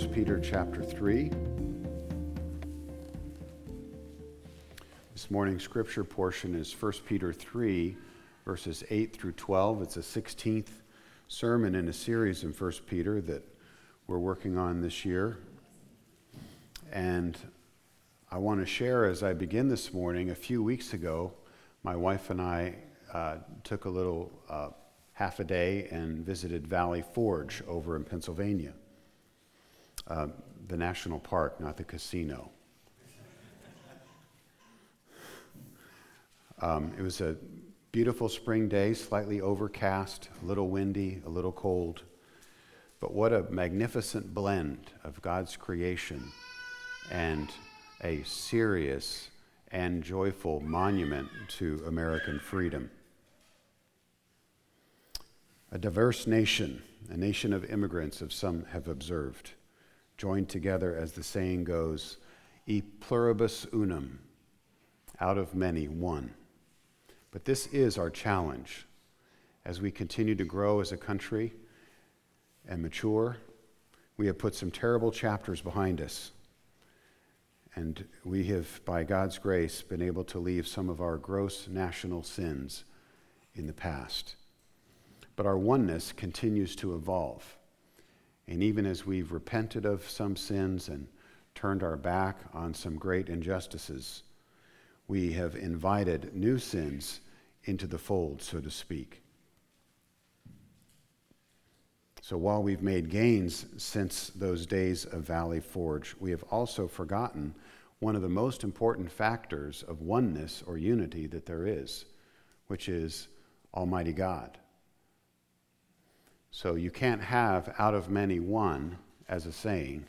1 Peter chapter 3. This morning's scripture portion is 1 Peter 3, verses 8 through 12. It's a 16th sermon in a series in 1 Peter that we're working on this year. And I want to share as I begin this morning. A few weeks ago, my wife and I uh, took a little uh, half a day and visited Valley Forge over in Pennsylvania, uh, the national park, not the casino. Um, it was a beautiful spring day, slightly overcast, a little windy, a little cold. But what a magnificent blend of God's creation and a serious and joyful monument to American freedom. A diverse nation, a nation of immigrants, as some have observed, joined together, as the saying goes, e pluribus unum, out of many, one. But this is our challenge as we continue to grow as a country and mature. We have put some terrible chapters behind us. And we have, by God's grace, been able to leave some of our gross national sins in the past. But our oneness continues to evolve. And even as we've repented of some sins and turned our back on some great injustices, we have invited new sins into the fold, so to speak. So while we've made gains since those days of Valley Forge, we have also forgotten one of the most important factors of oneness or unity that there is, which is Almighty God. So you can't have out of many one as a saying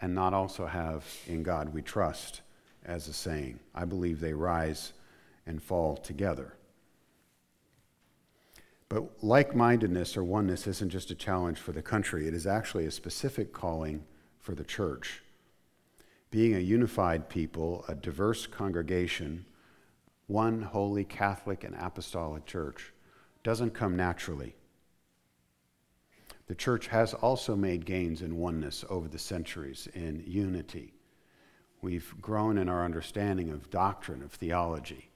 and not also have in God we trust as a saying. I believe they rise and fall together. But like mindedness or oneness isn't just a challenge for the country, it is actually a specific calling for the church. Being a unified people, a diverse congregation, one holy Catholic and apostolic church doesn't come naturally. The church has also made gains in oneness over the centuries, in unity. We've grown in our understanding of doctrine, of theology.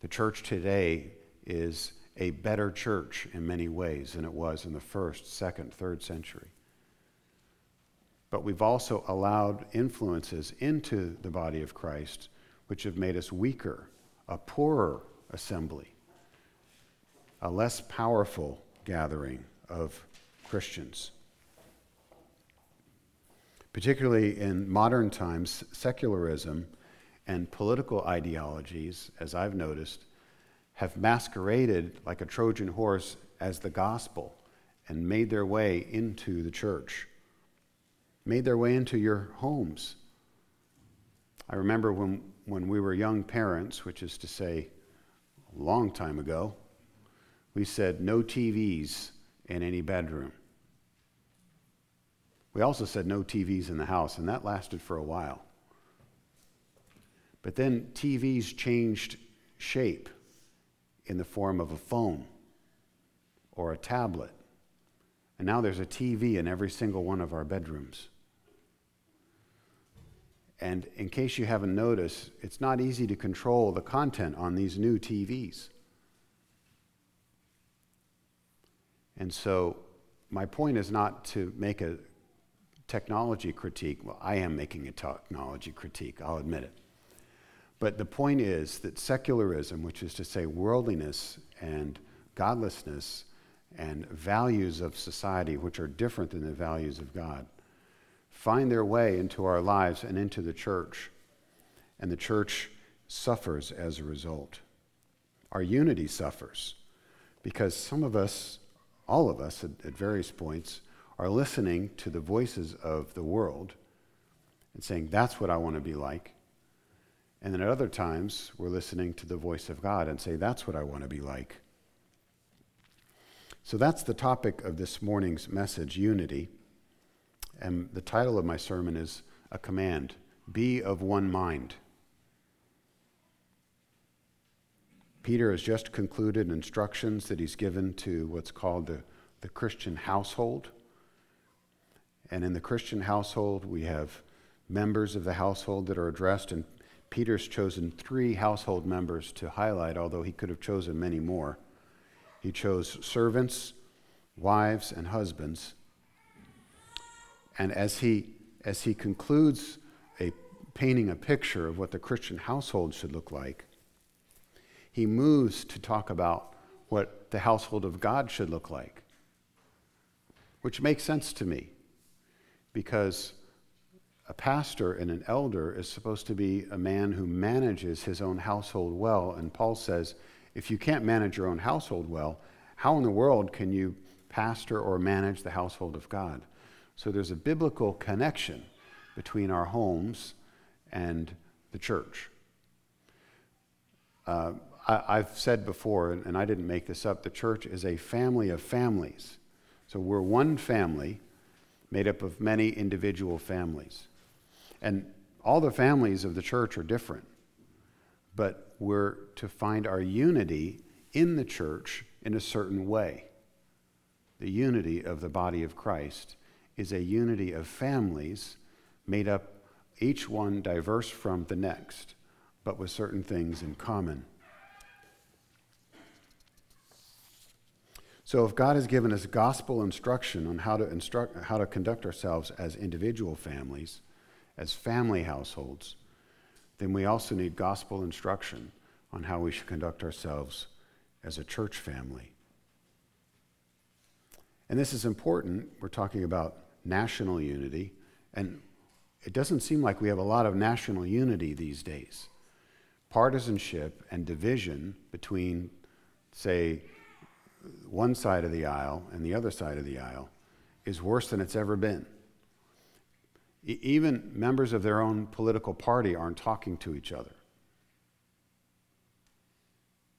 The church today is a better church in many ways than it was in the first, second, third century. But we've also allowed influences into the body of Christ which have made us weaker, a poorer assembly, a less powerful gathering of Christians. Particularly in modern times, secularism and political ideologies, as I've noticed, have masqueraded like a Trojan horse as the gospel and made their way into the church, made their way into your homes. I remember when, when we were young parents, which is to say, a long time ago, we said no TVs in any bedroom. We also said no TVs in the house, and that lasted for a while. But then TVs changed shape in the form of a phone or a tablet. And now there's a TV in every single one of our bedrooms. And in case you haven't noticed, it's not easy to control the content on these new TVs. And so, my point is not to make a technology critique. Well, I am making a technology critique, I'll admit it. But the point is that secularism, which is to say worldliness and godlessness and values of society, which are different than the values of God, find their way into our lives and into the church. And the church suffers as a result. Our unity suffers because some of us, all of us at, at various points, are listening to the voices of the world and saying, That's what I want to be like. And then at other times, we're listening to the voice of God and say, That's what I want to be like. So that's the topic of this morning's message unity. And the title of my sermon is a command Be of one mind. Peter has just concluded instructions that he's given to what's called the, the Christian household. And in the Christian household, we have members of the household that are addressed, and Peter's chosen three household members to highlight, although he could have chosen many more. He chose servants, wives, and husbands. And as he, as he concludes a painting a picture of what the Christian household should look like, he moves to talk about what the household of God should look like, which makes sense to me because a pastor and an elder is supposed to be a man who manages his own household well. And Paul says, if you can't manage your own household well, how in the world can you pastor or manage the household of God? So there's a biblical connection between our homes and the church. Uh, I, have said before, and I didn't make this up, the church is a family of families. So we're one family made up of many individual families. And all the families of the church are different, but we're to find our unity in the church in a certain way. The unity of the body of Christ is a unity of families made up, each one diverse from the next, but with certain things in common. So, if God has given us gospel instruction on how to, instruct, how to conduct ourselves as individual families, as family households, then we also need gospel instruction on how we should conduct ourselves as a church family. And this is important. We're talking about national unity, and it doesn't seem like we have a lot of national unity these days. Partisanship and division between, say, one side of the aisle and the other side of the aisle is worse than it's ever been. Even members of their own political party aren't talking to each other.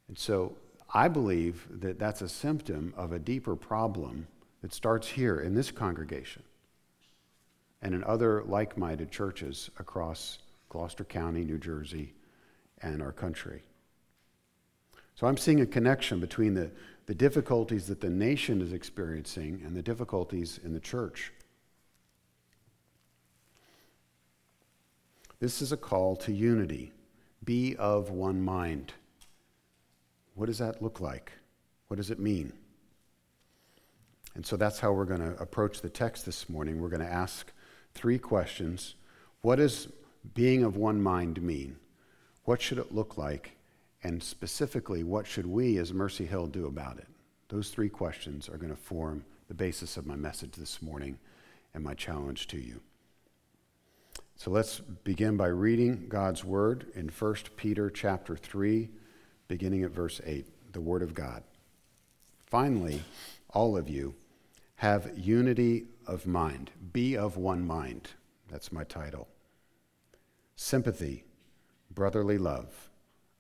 And so I believe that that's a symptom of a deeper problem that starts here in this congregation and in other like minded churches across Gloucester County, New Jersey, and our country. So I'm seeing a connection between the, the difficulties that the nation is experiencing and the difficulties in the church. This is a call to unity. Be of one mind. What does that look like? What does it mean? And so that's how we're going to approach the text this morning. We're going to ask three questions. What does being of one mind mean? What should it look like? And specifically, what should we as Mercy Hill do about it? Those three questions are going to form the basis of my message this morning and my challenge to you. So let's begin by reading God's word in 1 Peter chapter 3, beginning at verse 8, the word of God. Finally, all of you have unity of mind. Be of one mind. That's my title. Sympathy, brotherly love,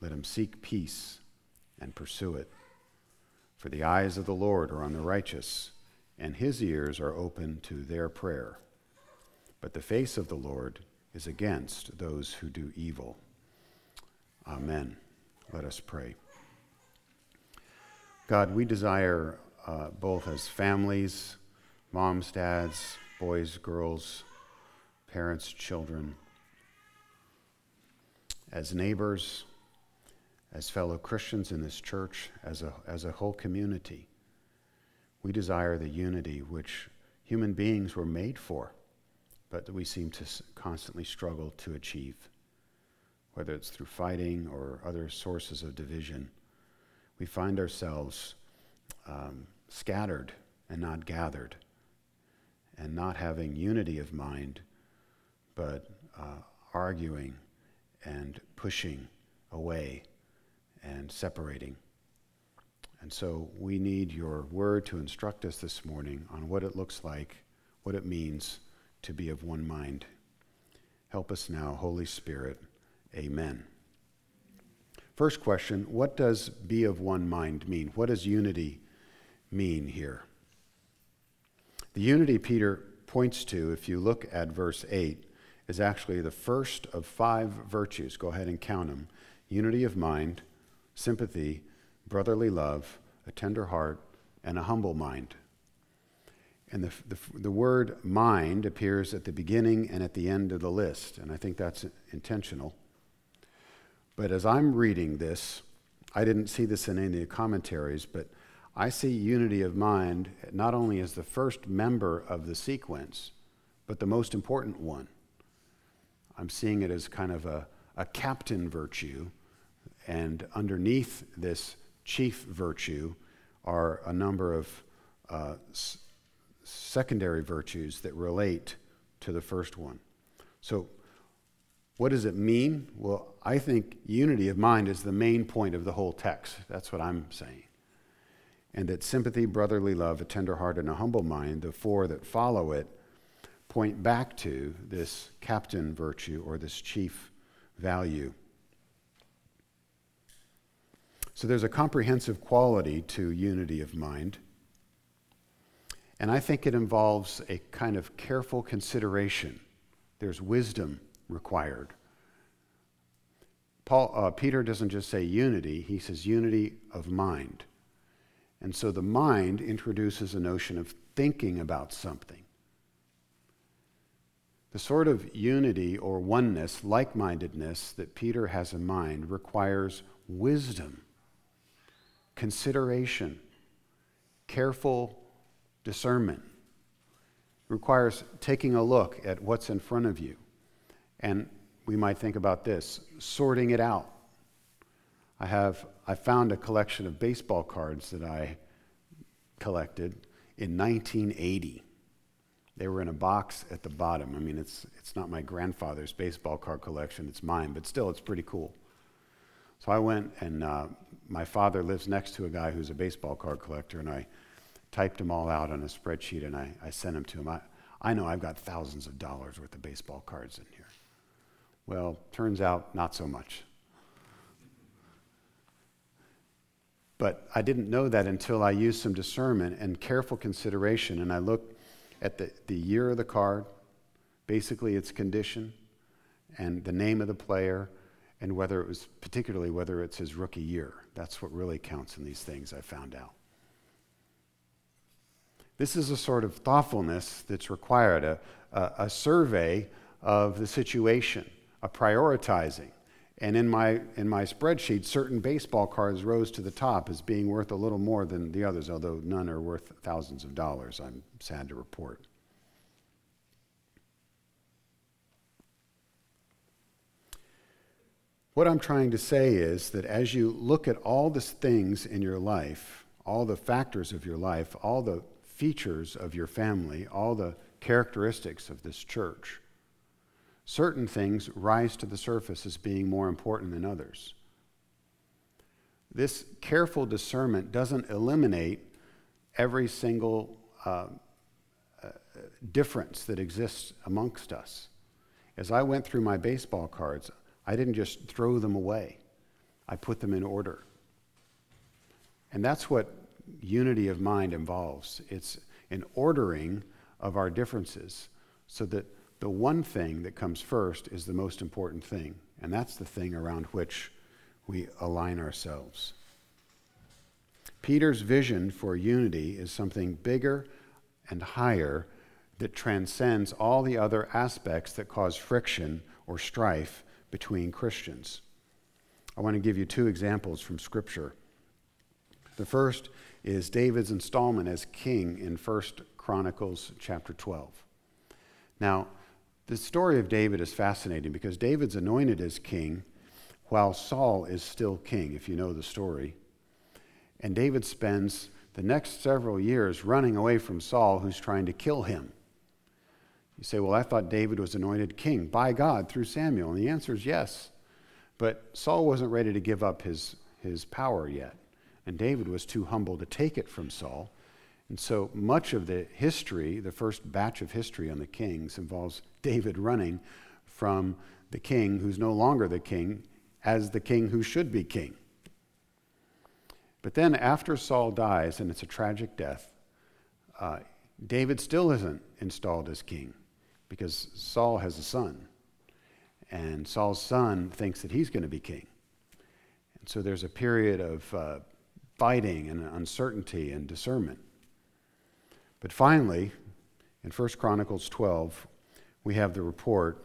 Let him seek peace and pursue it. For the eyes of the Lord are on the righteous, and his ears are open to their prayer but the face of the Lord is against those who do evil. Amen. Let us pray. God, we desire uh, both as families, moms, dads, boys, girls, parents, children, as neighbors, as fellow Christians in this church, as a, as a whole community, we desire the unity which human beings were made for but that we seem to constantly struggle to achieve, whether it's through fighting or other sources of division. We find ourselves um, scattered and not gathered, and not having unity of mind, but uh, arguing and pushing away and separating. And so we need your word to instruct us this morning on what it looks like, what it means to be of one mind. Help us now, Holy Spirit. Amen. First question What does be of one mind mean? What does unity mean here? The unity Peter points to, if you look at verse 8, is actually the first of five virtues. Go ahead and count them unity of mind, sympathy, brotherly love, a tender heart, and a humble mind. And the, the, the, word mind appears at the beginning and at the end of the list, and I think that's intentional. But as I'm reading this, I didn't see this in any of the commentaries, but I see unity of mind not only as the first member of the sequence, but the most important one. I'm seeing it as kind of a, a captain virtue, and underneath this chief virtue are a number of uh, s- secondary virtues that relate to the first one. So, what does it mean? Well, I think unity of mind is the main point of the whole text. That's what I'm saying and that sympathy, brotherly love, a tender heart, and a humble mind, the four that follow it, point back to this captain virtue or this chief value. So there's a comprehensive quality to unity of mind. And I think it involves a kind of careful consideration. There's wisdom required. Paul, uh, Peter doesn't just say unity, he says unity of mind. And so the mind introduces a notion of thinking about something. The sort of unity or oneness, like mindedness that Peter has in mind requires wisdom, consideration, careful discernment. It requires taking a look at what's in front of you. And we might think about this sorting it out I have I found a collection of baseball cards that I collected in 1980. They were in a box at the bottom. I mean, it's it's not my grandfather's baseball card collection; it's mine, but still, it's pretty cool. So I went, and uh, my father lives next to a guy who's a baseball card collector, and I typed them all out on a spreadsheet, and I, I sent them to him. I, I know I've got thousands of dollars worth of baseball cards in here. Well, turns out not so much. But I didn't know that until I used some discernment and careful consideration. And I looked at the, the year of the card, basically its condition, and the name of the player, and whether it was, particularly whether it's his rookie year. That's what really counts in these things, I found out. This is a sort of thoughtfulness that's required, a, a, a survey of the situation, a prioritizing. And in my, in my spreadsheet, certain baseball cards rose to the top as being worth a little more than the others, although none are worth thousands of dollars, I'm sad to report. What I'm trying to say is that as you look at all the things in your life, all the factors of your life, all the features of your family, all the characteristics of this church, certain things rise to the surface as being more important than others. This careful discernment doesn't eliminate every single uh, uh, difference that exists amongst us. As I went through my baseball cards, I didn't just throw them away, I put them in order. And that's what unity of mind involves it's an ordering of our differences so that the one thing that comes first is the most important thing, and that's the thing around which we align ourselves. Peter's vision for unity is something bigger and higher that transcends all the other aspects that cause friction or strife between Christians. I want to give you two examples from Scripture. The first is David's installment as king in 1 Chronicles chapter 12. Now, the story of David is fascinating because David's anointed as king while Saul is still king, if you know the story. And David spends the next several years running away from Saul, who's trying to kill him. You say, Well, I thought David was anointed king by God through Samuel. And the answer is yes. But Saul wasn't ready to give up his, his power yet. And David was too humble to take it from Saul. And so much of the history, the first batch of history on the kings, involves David running from the king who's no longer the king as the king who should be king. But then, after Saul dies, and it's a tragic death, uh, David still isn't installed as king because Saul has a son. And Saul's son thinks that he's going to be king. And so there's a period of uh, fighting and uncertainty and discernment. But finally, in 1 Chronicles 12, we have the report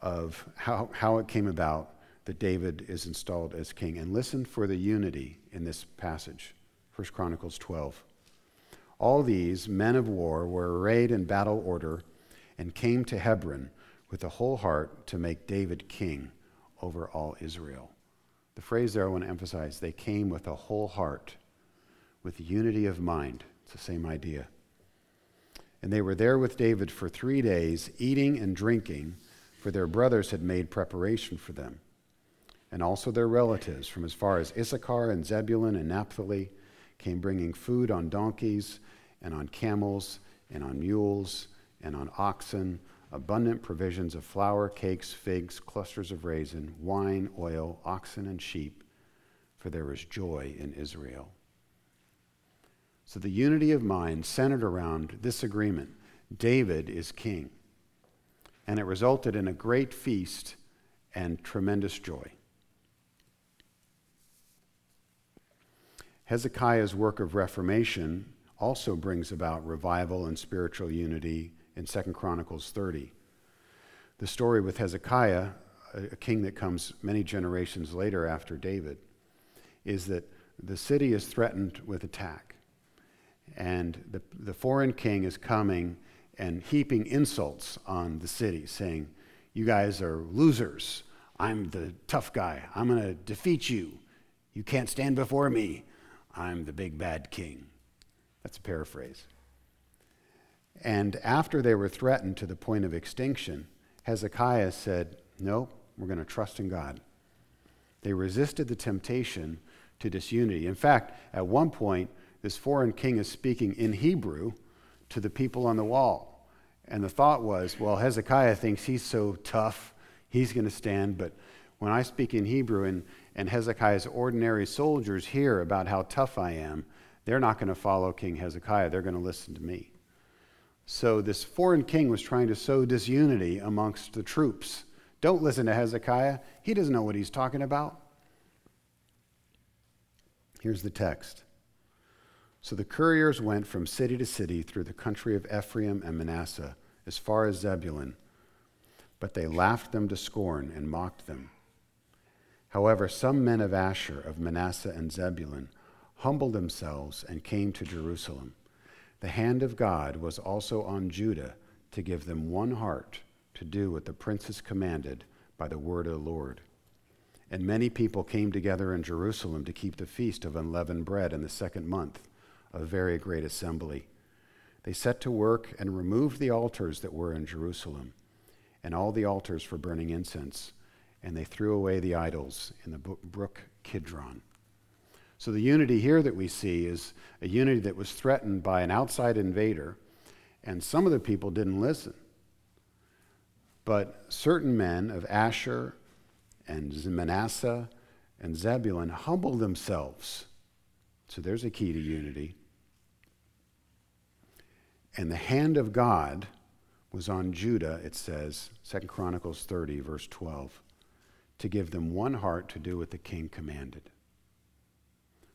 of how, how it came about that David is installed as king. And listen for the unity in this passage 1 Chronicles 12. All these men of war were arrayed in battle order and came to Hebron with a whole heart to make David king over all Israel. The phrase there I want to emphasize they came with a whole heart, with unity of mind. It's the same idea. And they were there with David for three days, eating and drinking, for their brothers had made preparation for them. And also their relatives from as far as Issachar and Zebulun and Naphtali came bringing food on donkeys and on camels and on mules and on oxen, abundant provisions of flour, cakes, figs, clusters of raisin, wine, oil, oxen, and sheep, for there was joy in Israel. So the unity of mind centered around this agreement David is king. And it resulted in a great feast and tremendous joy. Hezekiah's work of reformation also brings about revival and spiritual unity in 2 Chronicles 30. The story with Hezekiah, a king that comes many generations later after David, is that the city is threatened with attack and the, the foreign king is coming and heaping insults on the city, saying, You guys are losers. I'm the tough guy. I'm going to defeat you. You can't stand before me. I'm the big bad king. That's a paraphrase. And after they were threatened to the point of extinction, Hezekiah said, No, we're going to trust in God. They resisted the temptation to disunity. In fact, at one point, this foreign king is speaking in Hebrew to the people on the wall. And the thought was, well, Hezekiah thinks he's so tough, he's going to stand. But when I speak in Hebrew and, and Hezekiah's ordinary soldiers hear about how tough I am, they're not going to follow King Hezekiah. They're going to listen to me. So this foreign king was trying to sow disunity amongst the troops. Don't listen to Hezekiah. He doesn't know what he's talking about. Here's the text so the couriers went from city to city through the country of Ephraim and Manasseh, as far as Zebulun. But they laughed them to scorn and mocked them. However, some men of Asher, of Manasseh and Zebulun, humbled themselves and came to Jerusalem. The hand of God was also on Judah to give them one heart to do what the princes commanded by the word of the Lord. And many people came together in Jerusalem to keep the feast of unleavened bread in the second month a very great assembly. They set to work and removed the altars that were in Jerusalem and all the altars for burning incense, and they threw away the idols in the brook Kidron. So the unity here that we see is a unity that was threatened by an outside invader, and some of the people didn't listen. But certain men of Asher and Manasseh and Zebulun humbled themselves. So there's a key to unity. And the hand of God was on Judah, it says, 2 Chronicles 30, verse 12, to give them one heart to do what the king commanded.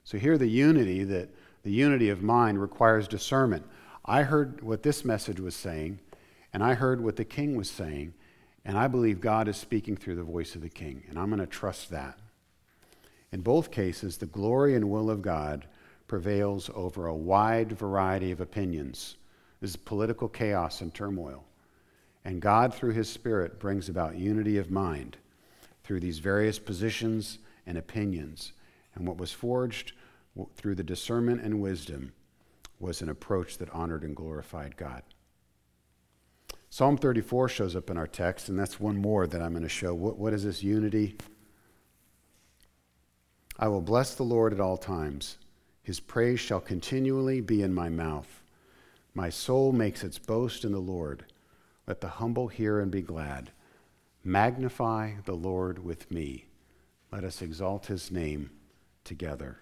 So here the unity that the unity of mind requires discernment. I heard what this message was saying, and I heard what the king was saying, and I believe God is speaking through the voice of the king, and I'm going to trust that. In both cases, the glory and will of God prevails over a wide variety of opinions is political chaos and turmoil. And God, through His Spirit, brings about unity of mind through these various positions and opinions. And what was forged through the discernment and wisdom was an approach that honored and glorified God. Psalm 34 shows up in our text, and that's one more that I'm going to show. What, what is this unity? I will bless the Lord at all times. His praise shall continually be in my mouth. My soul makes its boast in the Lord. Let the humble hear and be glad. Magnify the Lord with me. Let us exalt his name together.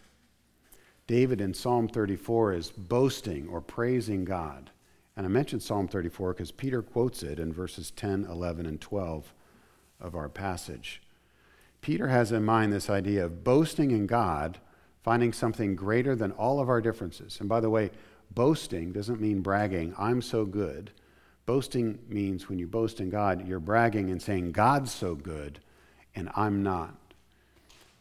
David in Psalm 34 is boasting or praising God. And I mentioned Psalm 34 because Peter quotes it in verses 10, 11, and 12 of our passage. Peter has in mind this idea of boasting in God, finding something greater than all of our differences. And by the way, boasting doesn't mean bragging, I'm so good. Boasting means when you boast in God, you're bragging and saying, God's so good and I'm not.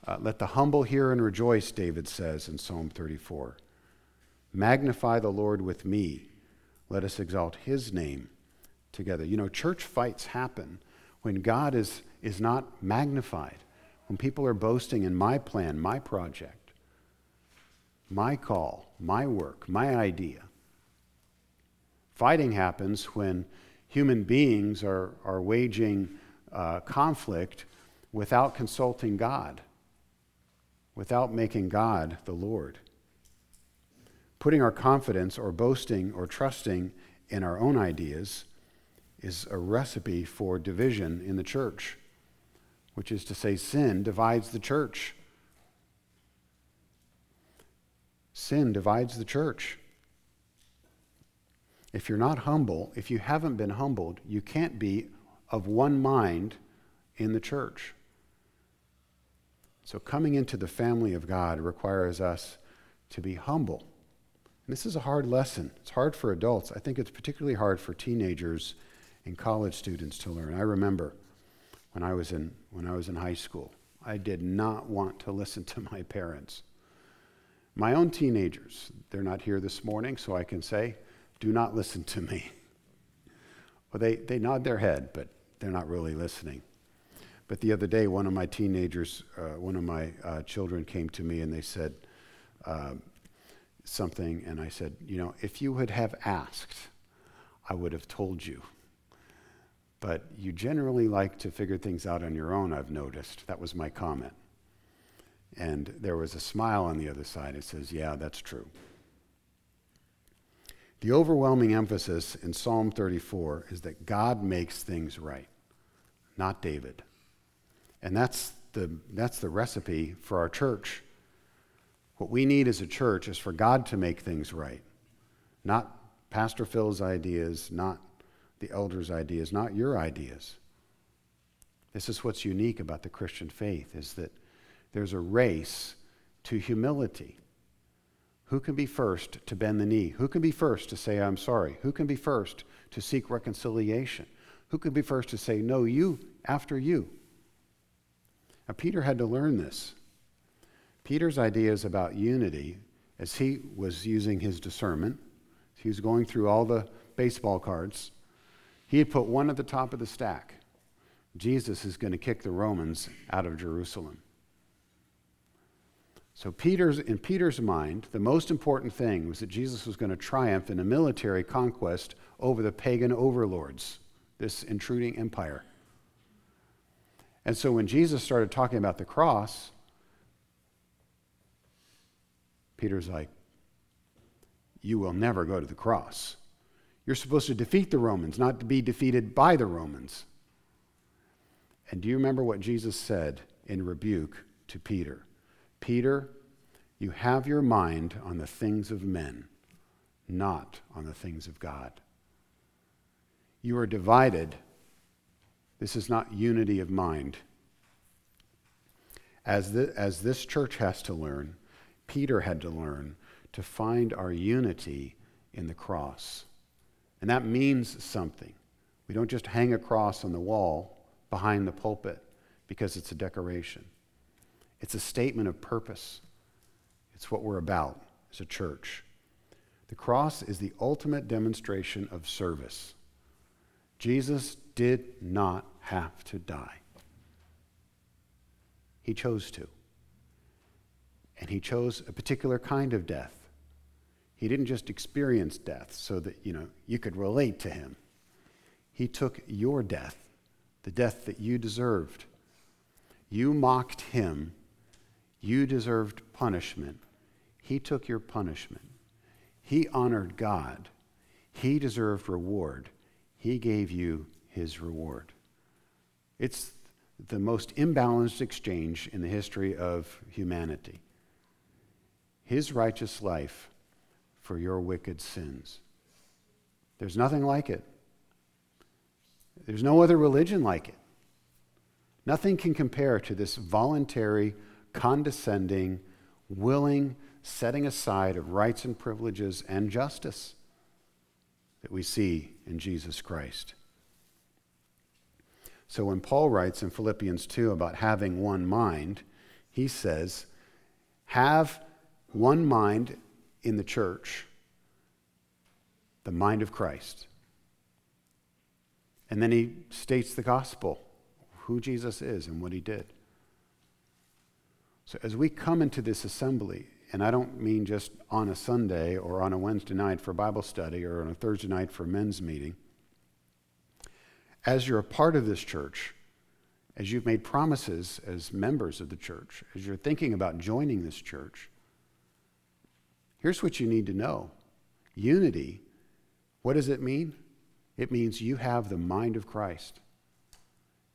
Uh, Let the humble hear and rejoice, David says in Psalm 34. Magnify the Lord with me. Let us exalt his name together. You know, church fights happen when God is, is not magnified, when people are boasting in my plan, my project, my call, my work, my idea. Fighting happens when human beings are, are waging uh, conflict without consulting God, without making God the Lord. Putting our confidence or boasting or trusting in our own ideas is a recipe for division in the church, which is to say, sin divides the church. Sin divides the church. If you're not humble, if you haven't been humbled, you can't be of one mind in the church. So, coming into the family of God requires us to be humble. And this is a hard lesson. It's hard for adults. I think it's particularly hard for teenagers and college students to learn. I remember when I was in, when I was in high school, I did not want to listen to my parents. My own teenagers, they're not here this morning, so I can say, do not listen to me. Well, they, they nod their head, but they're not really listening. But the other day, one of my teenagers, uh, one of my uh, children came to me and they said uh, something, and I said, You know, if you would have asked, I would have told you. But you generally like to figure things out on your own, I've noticed. That was my comment. And there was a smile on the other side. It says, Yeah, that's true. The overwhelming emphasis in Psalm 34 is that God makes things right, not David. And that's the, that's the recipe for our church. What we need as a church is for God to make things right, not Pastor Phil's ideas, not the elders' ideas, not your ideas. This is what's unique about the Christian faith is that there's a race to humility. Who can be first to bend the knee? Who can be first to say, I'm sorry? Who can be first to seek reconciliation? Who can be first to say, No, you, after you? Now, Peter had to learn this. Peter's ideas about unity, as he was using his discernment, he was going through all the baseball cards, he had put one at the top of the stack. Jesus is going to kick the Romans out of Jerusalem. So Peter's in Peter's mind, the most important thing was that Jesus was going to triumph in a military conquest over the pagan overlords, this intruding empire. And so when Jesus started talking about the cross, Peter's like, You will never go to the cross. You're supposed to defeat the Romans, not to be defeated by the Romans. And do you remember what Jesus said in rebuke to Peter? Peter, you have your mind on the things of men, not on the things of God. You are divided. This is not unity of mind. As, the, as this church has to learn, Peter had to learn to find our unity in the cross. And that means something. We don't just hang a cross on the wall behind the pulpit because it's a decoration. It's a statement of purpose. It's what we're about as a church. The cross is the ultimate demonstration of service. Jesus did not have to die. He chose to. And he chose a particular kind of death he didn't just experience death so that, you know, you could relate to him. He took your death, the death that you deserved. You mocked him. You deserved punishment. He took your punishment. He honored God. He deserved reward. He gave you his reward. It's the most imbalanced exchange in the history of humanity. His righteous life for your wicked sins. There's nothing like it. There's no other religion like it. Nothing can compare to this voluntary, condescending, willing setting aside of rights and privileges and justice that we see in Jesus Christ. So when Paul writes in Philippians 2 about having one mind, he says, Have one mind in the church, the mind of Christ. And then he states the gospel, who Jesus is and what he did. So as we come into this assembly, and I don't mean just on a Sunday or on a Wednesday night for Bible study or on a Thursday night for men's meeting, as you're a part of this church, as you've made promises as members of the church, as you're thinking about joining this church, here's what you need to know unity, what does it mean? It means you have the mind of Christ.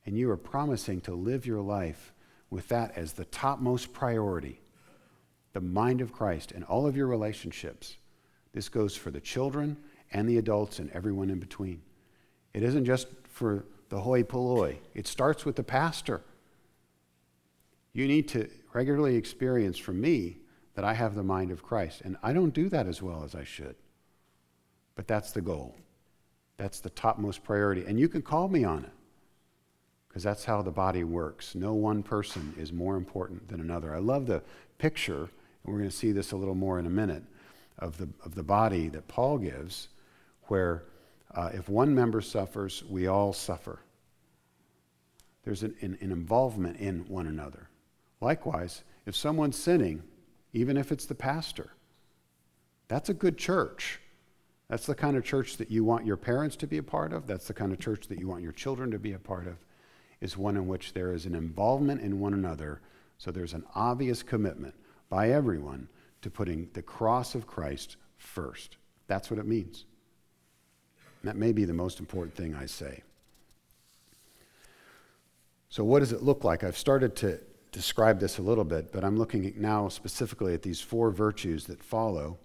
And you are promising to live your life with that as the topmost priority the mind of Christ in all of your relationships. This goes for the children and the adults and everyone in between. It isn't just for the hoi polloi, it starts with the pastor. You need to regularly experience from me that I have the mind of Christ. And I don't do that as well as I should. But that's the goal. That's the topmost priority. And you can call me on it because that's how the body works. No one person is more important than another. I love the picture, and we're going to see this a little more in a minute, of the, of the body that Paul gives, where uh, if one member suffers, we all suffer. There's an, an, an involvement in one another. Likewise, if someone's sinning, even if it's the pastor, that's a good church. That's the kind of church that you want your parents to be a part of. That's the kind of church that you want your children to be a part of, is one in which there is an involvement in one another. So there's an obvious commitment by everyone to putting the cross of Christ first. That's what it means. That may be the most important thing I say. So, what does it look like? I've started to describe this a little bit, but I'm looking now specifically at these four virtues that follow.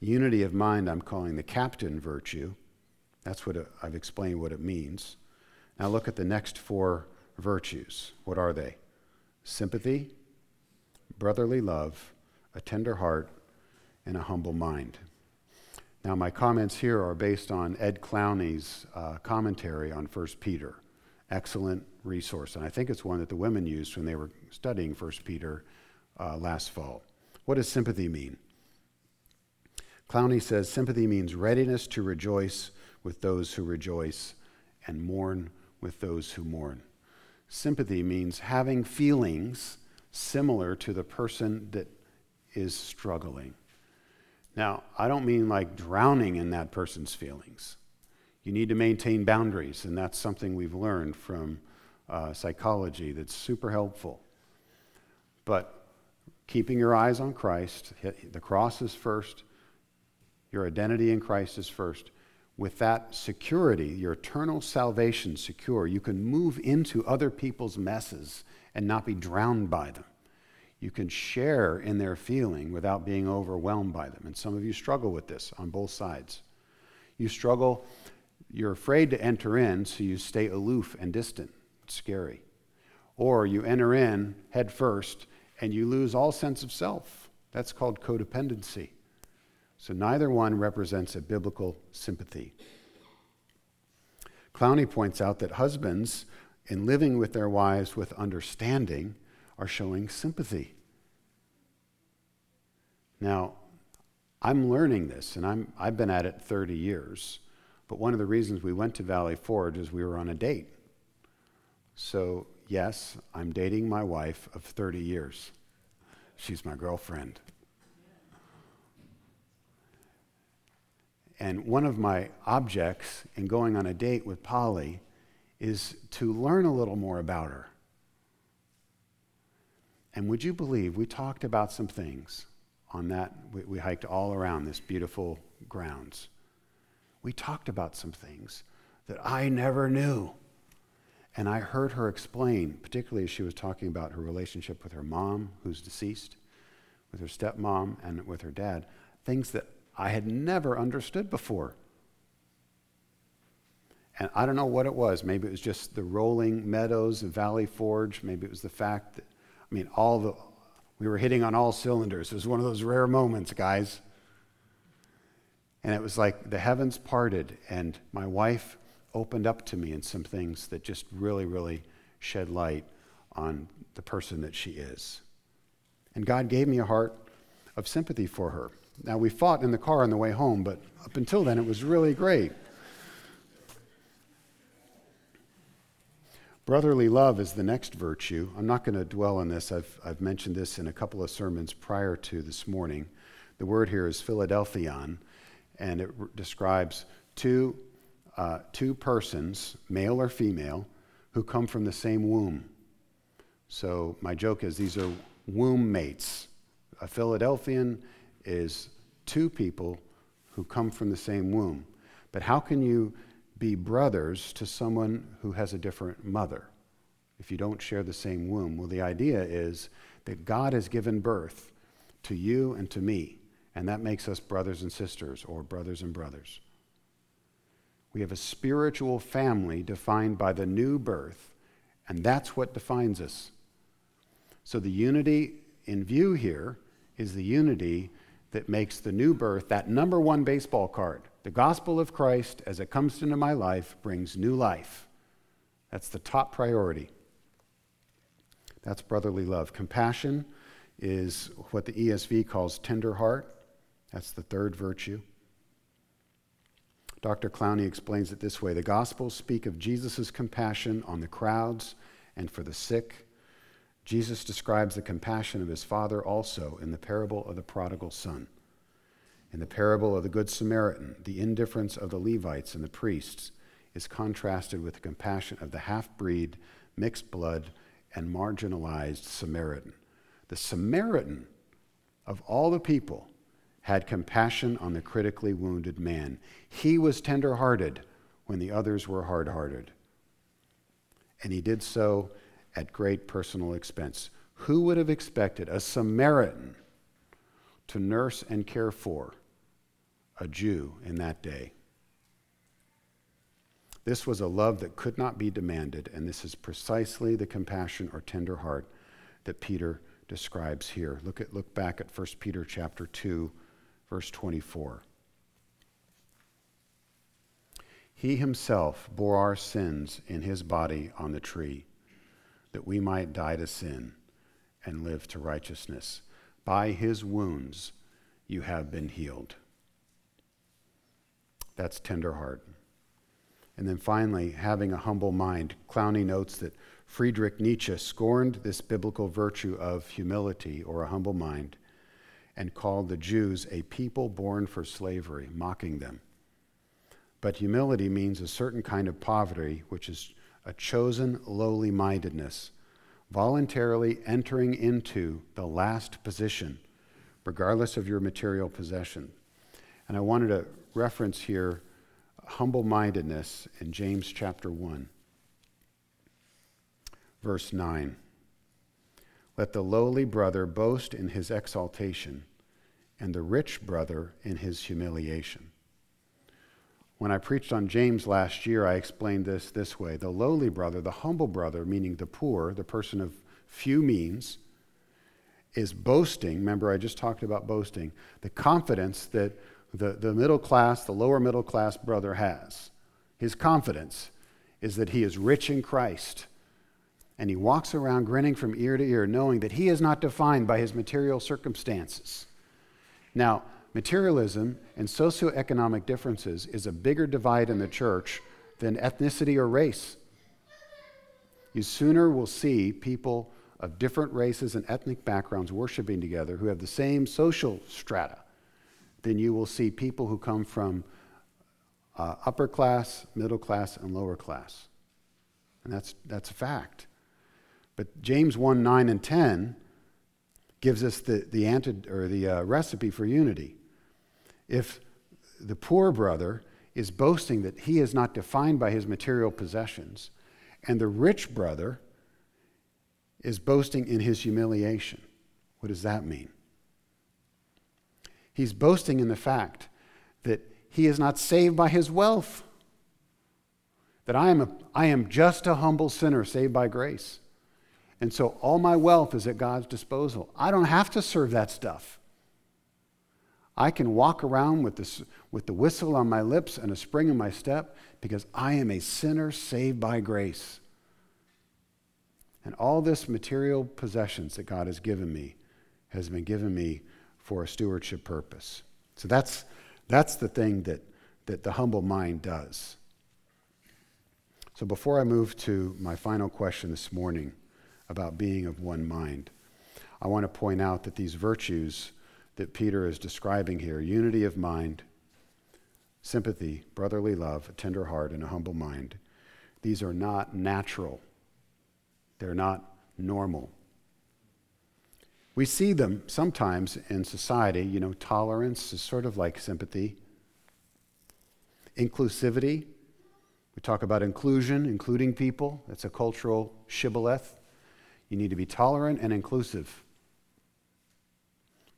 Unity of mind, I'm calling the captain virtue. That's what it, I've explained what it means. Now, look at the next four virtues. What are they? Sympathy, brotherly love, a tender heart, and a humble mind. Now, my comments here are based on Ed Clowney's uh, commentary on 1 Peter. Excellent resource. And I think it's one that the women used when they were studying 1 Peter uh, last fall. What does sympathy mean? Clowney says sympathy means readiness to rejoice with those who rejoice and mourn with those who mourn. Sympathy means having feelings similar to the person that is struggling. Now, I don't mean like drowning in that person's feelings. You need to maintain boundaries, and that's something we've learned from uh, psychology that's super helpful. But keeping your eyes on Christ, the cross is first, your identity in Christ is first. With that security, your eternal salvation secure, you can move into other people's messes and not be drowned by them. You can share in their feeling without being overwhelmed by them. And some of you struggle with this on both sides. You struggle, you're afraid to enter in, so you stay aloof and distant. It's scary. Or you enter in head first and you lose all sense of self. That's called codependency. So neither one represents a biblical sympathy. Clowney points out that husbands, in living with their wives with understanding, are showing sympathy. Now, I'm learning this, and I'm, I've been at it 30 years. But one of the reasons we went to Valley Forge is we were on a date. So, yes, I'm dating my wife of 30 years. She's my girlfriend. And one of my objects in going on a date with Polly is to learn a little more about her. And would you believe we talked about some things on that? We, we hiked all around this beautiful grounds. we talked about some things that I never knew. And I heard her explain, particularly as she was talking about her relationship with her mom, who's deceased, with her stepmom, and with her dad, things that I had never understood before. And I don't know what it was. Maybe it was just the rolling meadows of Valley Forge. Maybe it was the fact that, I mean, all the, we were hitting on all cylinders. It was one of those rare moments, guys. And it was like the heavens parted, and my wife opened up to me in some things that just really, really shed light on the person that she is. And God gave me a heart of sympathy for her. Now, we fought in the car on the way home, but up until then, it was really great. Brotherly love is the next virtue. I'm not going to dwell on this. I've, I've mentioned this in a couple of sermons prior to this morning. The word here is Philadelphion, and it r- describes two, uh, two persons, male or female, who come from the same womb. So my joke is these are womb mates. A Philadelphian is two people who come from the same womb. But how can you be brothers to someone who has a different mother if you don't share the same womb? Well, the idea is that God has given birth to you and to me, and that makes us brothers and sisters or brothers and brothers. We have a spiritual family defined by the new birth, and that's what defines us. So the unity in view here is the unity that makes the new birth that number one baseball card. The gospel of Christ, as it comes into my life, brings new life. That's the top priority. That's brotherly love. Compassion is what the ESV calls tender heart. That's the third virtue. Dr. Clowney explains it this way The Gospels speak of Jesus' compassion on the crowds and for the sick Jesus describes the compassion of his Father also in the parable of the prodigal son. In the parable of the Good Samaritan, the indifference of the Levites and the priests is contrasted with the compassion of the half breed, mixed blood, and marginalized Samaritan. The Samaritan, of all the people, had compassion on the critically wounded man. He was tender hearted when the others were hard hearted. And he did so at great personal expense. Who would have expected a Samaritan to nurse and care for a Jew in that day? This was a love that could not be demanded, and this is precisely the compassion or tender heart that Peter describes here. Look, at, look back at 1 Peter chapter 2, verse 24. He himself bore our sins in his body on the tree that we might die to sin and live to righteousness. By his wounds you have been healed. That's tender heart. And then finally, having a humble mind. Clowney notes that Friedrich Nietzsche scorned this biblical virtue of humility or a humble mind and called the Jews a people born for slavery, mocking them. But humility means a certain kind of poverty which is a chosen lowly mindedness, voluntarily entering into the last position, regardless of your material possession. And I wanted to reference here humble mindedness in James chapter 1, verse 9. Let the lowly brother boast in his exaltation, and the rich brother in his humiliation. When I preached on James last year, I explained this this way the lowly brother, the humble brother, meaning the poor, the person of few means, is boasting. Remember, I just talked about boasting, the confidence that the, the middle class, the lower middle class brother has. His confidence is that he is rich in Christ. And he walks around grinning from ear to ear, knowing that he is not defined by his material circumstances. Now, Materialism and socioeconomic differences is a bigger divide in the church than ethnicity or race. You sooner will see people of different races and ethnic backgrounds worshiping together who have the same social strata than you will see people who come from uh, upper class, middle class, and lower class. And that's, that's a fact. But James 1 9 and 10 gives us the, the, anti, or the uh, recipe for unity if the poor brother is boasting that he is not defined by his material possessions, and the rich brother is boasting in his humiliation. What does that mean? He's boasting in the fact that he is not saved by his wealth, that I am, a, I am just a humble sinner saved by grace. And so all my wealth is at God's disposal. I don't have to serve that stuff. I can walk around with, this, with the whistle on my lips and a spring in my step because I am a sinner saved by grace. And all this material possessions that God has given me has been given me for a stewardship purpose. So that's, that's the thing that, that the humble mind does. So before I move to my final question this morning about being of one mind, I want to point out that these virtues that Peter is describing here unity of mind, sympathy, brotherly love, a tender heart, and a humble mind these are not natural, they're not normal. We see them sometimes in society. You know, tolerance is sort of like sympathy. Inclusivity, we talk about inclusion, including people. That's a cultural shibboleth. You need to be tolerant and inclusive.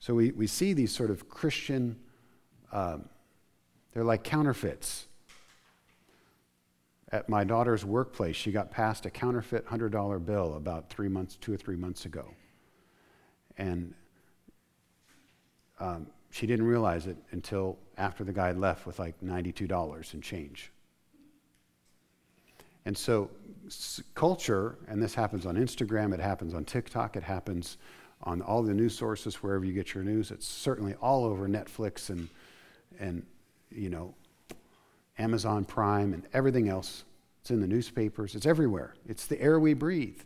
So we, we see these sort of Christian, um, they're like counterfeits. At my daughter's workplace, she got passed a counterfeit $100 bill about three months, two or three months ago and um, she didn't realize it until after the guy left with like $92 in change. And so, culture, and this happens on Instagram, it happens on TikTok, it happens on all the news sources wherever you get your news. It's certainly all over Netflix and, and you know, Amazon Prime and everything else. It's in the newspapers, it's everywhere. It's the air we breathe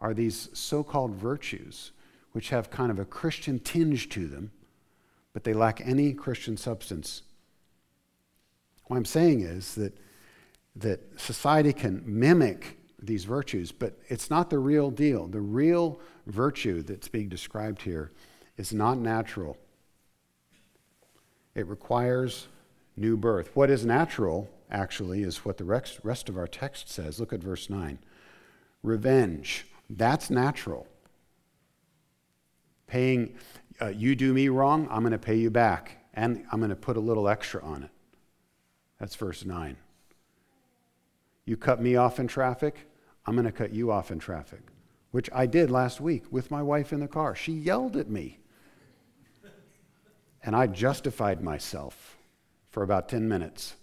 are these so called virtues, which have kind of a Christian tinge to them, but they lack any Christian substance. What I'm saying is that, that society can mimic these virtues, but it's not the real deal. The real virtue that's being described here is not natural, it requires new birth. What is natural, actually, is what the rest of our text says. Look at verse 9 revenge that's natural. Paying, uh, you do me wrong, I'm going to pay you back. And I'm going to put a little extra on it. That's verse 9. You cut me off in traffic, I'm going to cut you off in traffic, which I did last week with my wife in the car. She yelled at me. And I justified myself for about 10 minutes.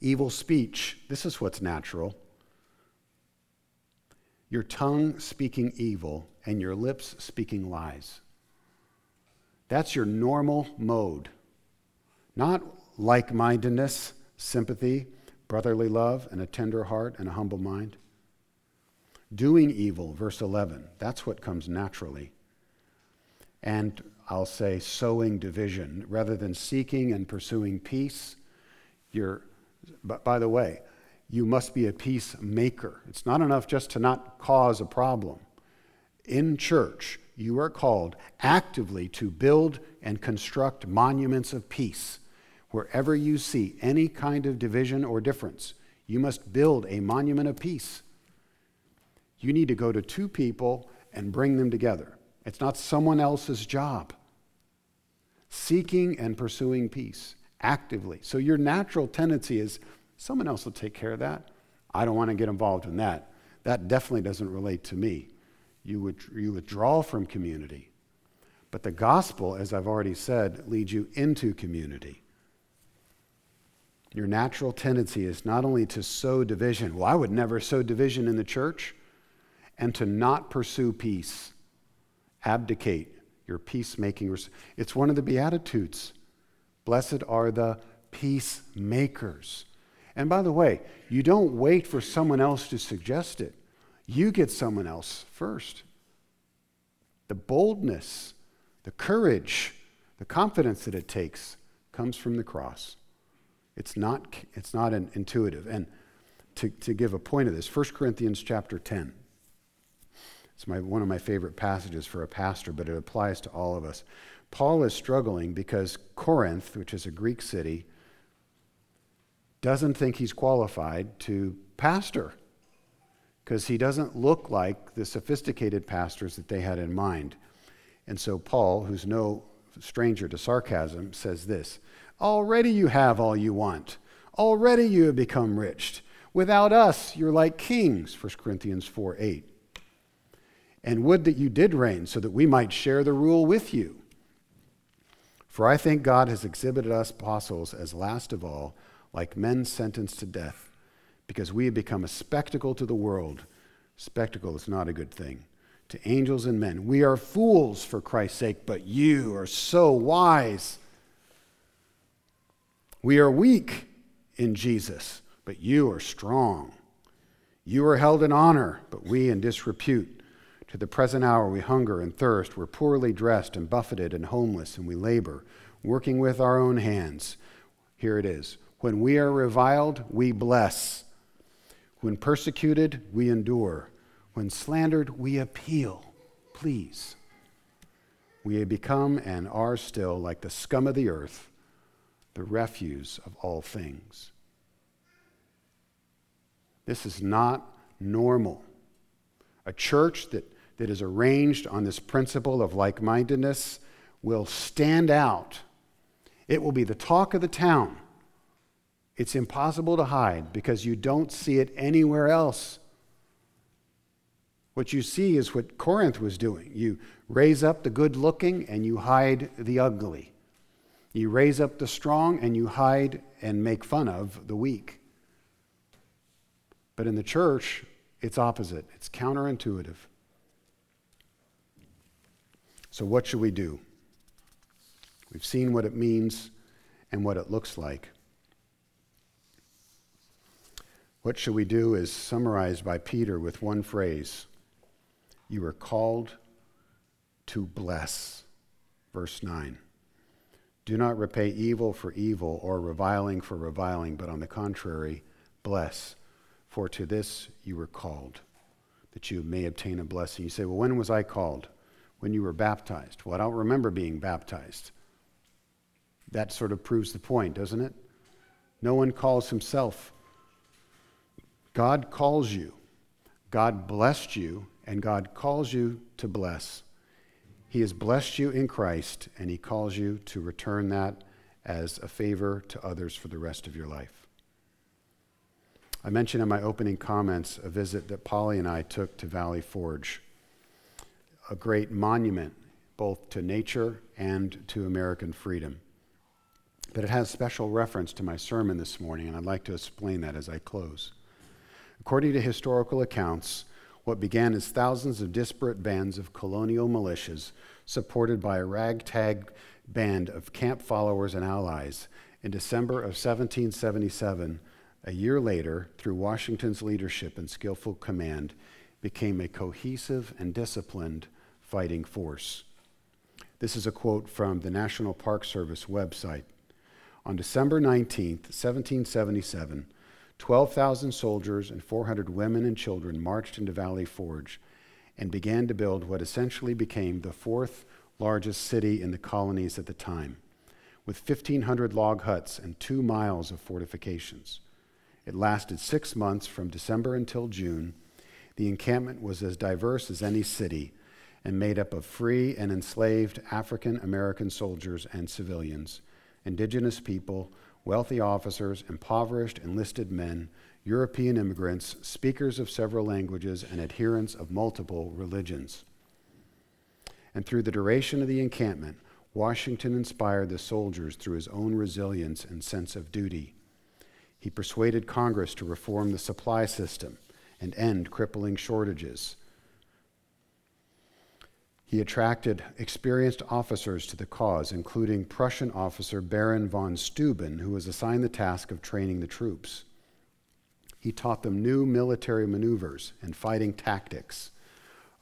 evil speech. This is what's natural. Your tongue speaking evil and your lips speaking lies. That's your normal mode. Not like mindedness, sympathy, brotherly love, and a tender heart and a humble mind. Doing evil, verse 11, that's what comes naturally. And I'll say sowing division. Rather than seeking and pursuing peace, you're but by the way, you must be a peacemaker. It's not enough just to not cause a problem. In church, you are called actively to build and construct monuments of peace. Wherever you see any kind of division or difference, you must build a monument of peace. You need to go to two people and bring them together. It's not someone else's job. Seeking and pursuing peace actively. So your natural tendency is someone else will take care of that. I don't want to get involved in that. That definitely doesn't relate to me. You, would, you withdraw from community. But the gospel, as I've already said, leads you into community. Your natural tendency is not only to sow division, well, I would never sow division in the church, and to not pursue peace, abdicate your peacemaking. It's one of the Beatitudes. Blessed are the peacemakers. And by the way, you don't wait for someone else to suggest it, you get someone else first. The boldness, the courage, the confidence that it takes comes from the cross. It's not, it's not an intuitive. And to, to give a point of this, 1 Corinthians chapter 10. It's my, one of my favorite passages for a pastor, but it applies to all of us. Paul is struggling because Corinth, which is a Greek city, doesn't think he's qualified to pastor because he doesn't look like the sophisticated pastors that they had in mind. And so Paul, who's no stranger to sarcasm, says this Already you have all you want. Already you have become rich. Without us, you're like kings, 1 Corinthians 4 8. And would that you did reign so that we might share the rule with you. For I think God has exhibited us apostles as last of all, like men sentenced to death, because we have become a spectacle to the world. Spectacle is not a good thing. To angels and men. We are fools for Christ's sake, but you are so wise. We are weak in Jesus, but you are strong. You are held in honor, but we in disrepute. To the present hour we hunger and thirst, we're poorly dressed and buffeted and homeless, and we labor, working with our own hands. Here it is. When we are reviled, we bless. When persecuted, we endure. When slandered, we appeal. Please. We become and are still like the scum of the earth the refuse of all things. This is not normal. A church that, that is arranged on this principle of like mindedness will stand out. It will be the talk of the town. It's impossible to hide because you don't see it anywhere else. What you see is what Corinth was doing. You raise up the good looking and you hide the ugly. You raise up the strong and you hide and make fun of the weak. But in the church, it's opposite, it's counterintuitive. So, what should we do? We've seen what it means and what it looks like. What should we do is summarized by Peter with one phrase You are called to bless. Verse 9. Do not repay evil for evil or reviling for reviling, but on the contrary, bless. For to this you were called, that you may obtain a blessing. You say, Well, when was I called? When you were baptized. Well, I don't remember being baptized. That sort of proves the point, doesn't it? No one calls himself. God calls you. God blessed you, and God calls you to bless. He has blessed you in Christ, and He calls you to return that as a favor to others for the rest of your life. I mentioned in my opening comments a visit that Polly and I took to Valley Forge, a great monument both to nature and to American freedom. But it has special reference to my sermon this morning, and I'd like to explain that as I close. According to historical accounts, what began as thousands of disparate bands of colonial militias, supported by a ragtag band of camp followers and allies, in December of 1777, a year later, through Washington's leadership and skillful command, became a cohesive and disciplined fighting force. This is a quote from the National Park Service website. On December 19, 1777, 12,000 soldiers and 400 women and children marched into Valley Forge and began to build what essentially became the fourth largest city in the colonies at the time, with 1,500 log huts and two miles of fortifications. It lasted six months from December until June. The encampment was as diverse as any city and made up of free and enslaved African American soldiers and civilians, indigenous people, wealthy officers, impoverished enlisted men, European immigrants, speakers of several languages, and adherents of multiple religions. And through the duration of the encampment, Washington inspired the soldiers through his own resilience and sense of duty. He persuaded Congress to reform the supply system and end crippling shortages he attracted experienced officers to the cause, including Prussian officer Baron von Steuben, who was assigned the task of training the troops. He taught them new military maneuvers and fighting tactics,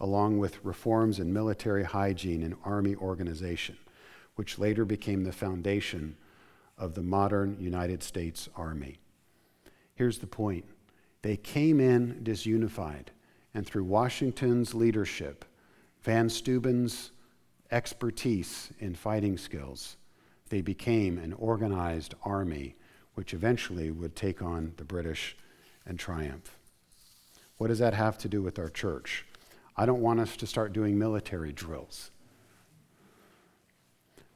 along with reforms in military hygiene and army organization, which later became the foundation of the modern United States Army. Here's the point they came in disunified, and through Washington's leadership, Van Steuben's expertise in fighting skills, they became an organized army which eventually would take on the British and triumph. What does that have to do with our church? I don't want us to start doing military drills.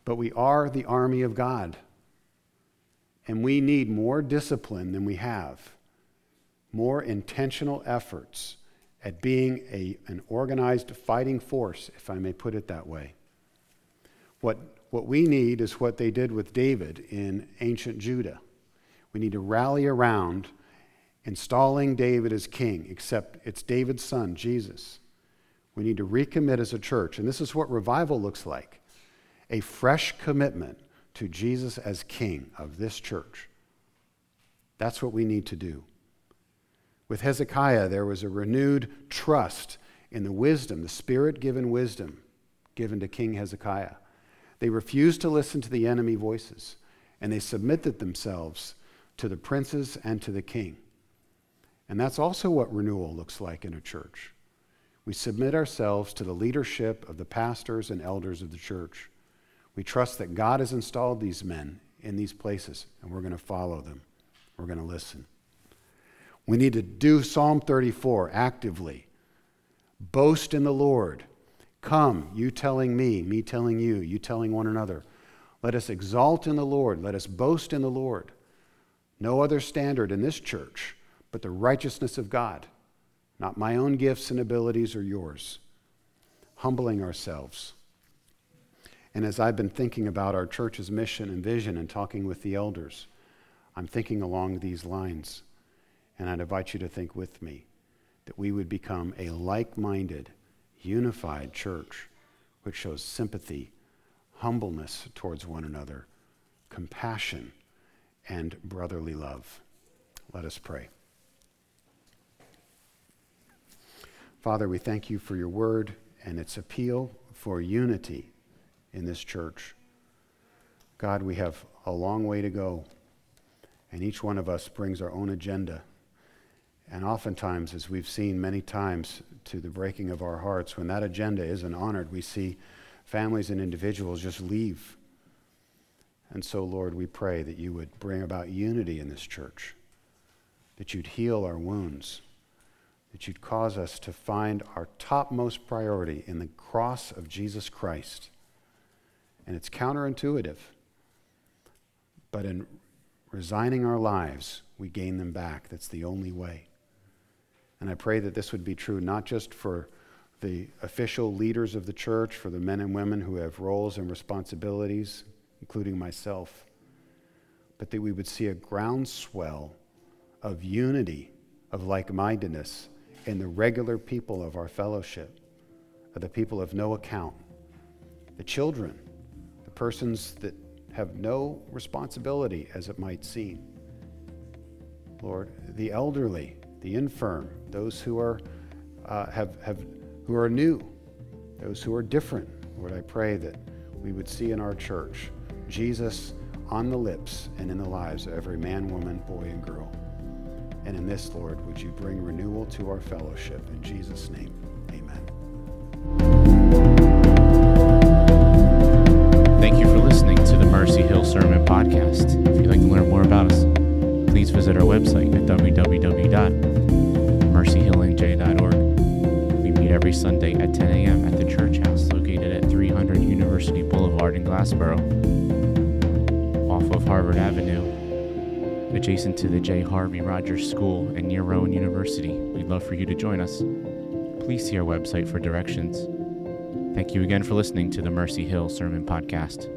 But we are the army of God. And we need more discipline than we have, more intentional efforts at being a, an organized fighting force, if I may put it that way. What, what we need is what they did with David in ancient Judah. We need to rally around installing David as king, except it's David's son, Jesus. We need to recommit as a church. And this is what revival looks like a fresh commitment to Jesus as king of this church. That's what we need to do. With Hezekiah, there was a renewed trust in the wisdom, the spirit given wisdom given to King Hezekiah. They refused to listen to the enemy voices, and they submitted themselves to the princes and to the king. And that's also what renewal looks like in a church. We submit ourselves to the leadership of the pastors and elders of the church. We trust that God has installed these men in these places, and we're going to follow them. We're going to listen. We need to do Psalm 34 actively. Boast in the Lord. Come, you telling me, me telling you, you telling one another. Let us exalt in the Lord. Let us boast in the Lord. No other standard in this church but the righteousness of God, not my own gifts and abilities or yours. Humbling ourselves and as I've been thinking about our church's mission and vision and talking with the elders, I'm thinking along these lines. And I'd invite you to think with me that we would become a like minded, unified church which shows sympathy, humbleness towards one another, compassion, and brotherly love. Let us pray. Father, we thank you for your word and its appeal for unity in this church. God, we have a long way to go, and each one of us brings our own agenda. And oftentimes, as we've seen many times to the breaking of our hearts, when that agenda isn't honored, we see families and individuals just leave. And so, Lord, we pray that you would bring about unity in this church, that you'd heal our wounds, that you'd cause us to find our topmost priority in the cross of Jesus Christ and it's counterintuitive. But in resigning our lives, we gain them back. That's the only way. And I pray that this would be true not just for the official leaders of the church, for the men and women who have roles and responsibilities, including myself, but that we would see a groundswell of unity, of like mindedness in the regular people of our fellowship, of the people of no account, the children the persons that have no responsibility, as it might seem. Lord, the elderly, the infirm, those who are, uh, have, have, who are new, those who are different. Lord, I pray that we would see in our church Jesus on the lips and in the lives of every man, woman, boy, and girl. And in this, Lord, would you bring renewal to our fellowship? In Jesus' name. amen. Hill Sermon Podcast. If you'd like to learn more about us, please visit our website at www.mercyhillnj.org. We meet every Sunday at 10 a.m. at the church house located at 300 University Boulevard in Glassboro, off of Harvard Avenue, adjacent to the J. Harvey Rodgers School and near Rowan University. We'd love for you to join us. Please see our website for directions. Thank you again for listening to the Mercy Hill Sermon Podcast.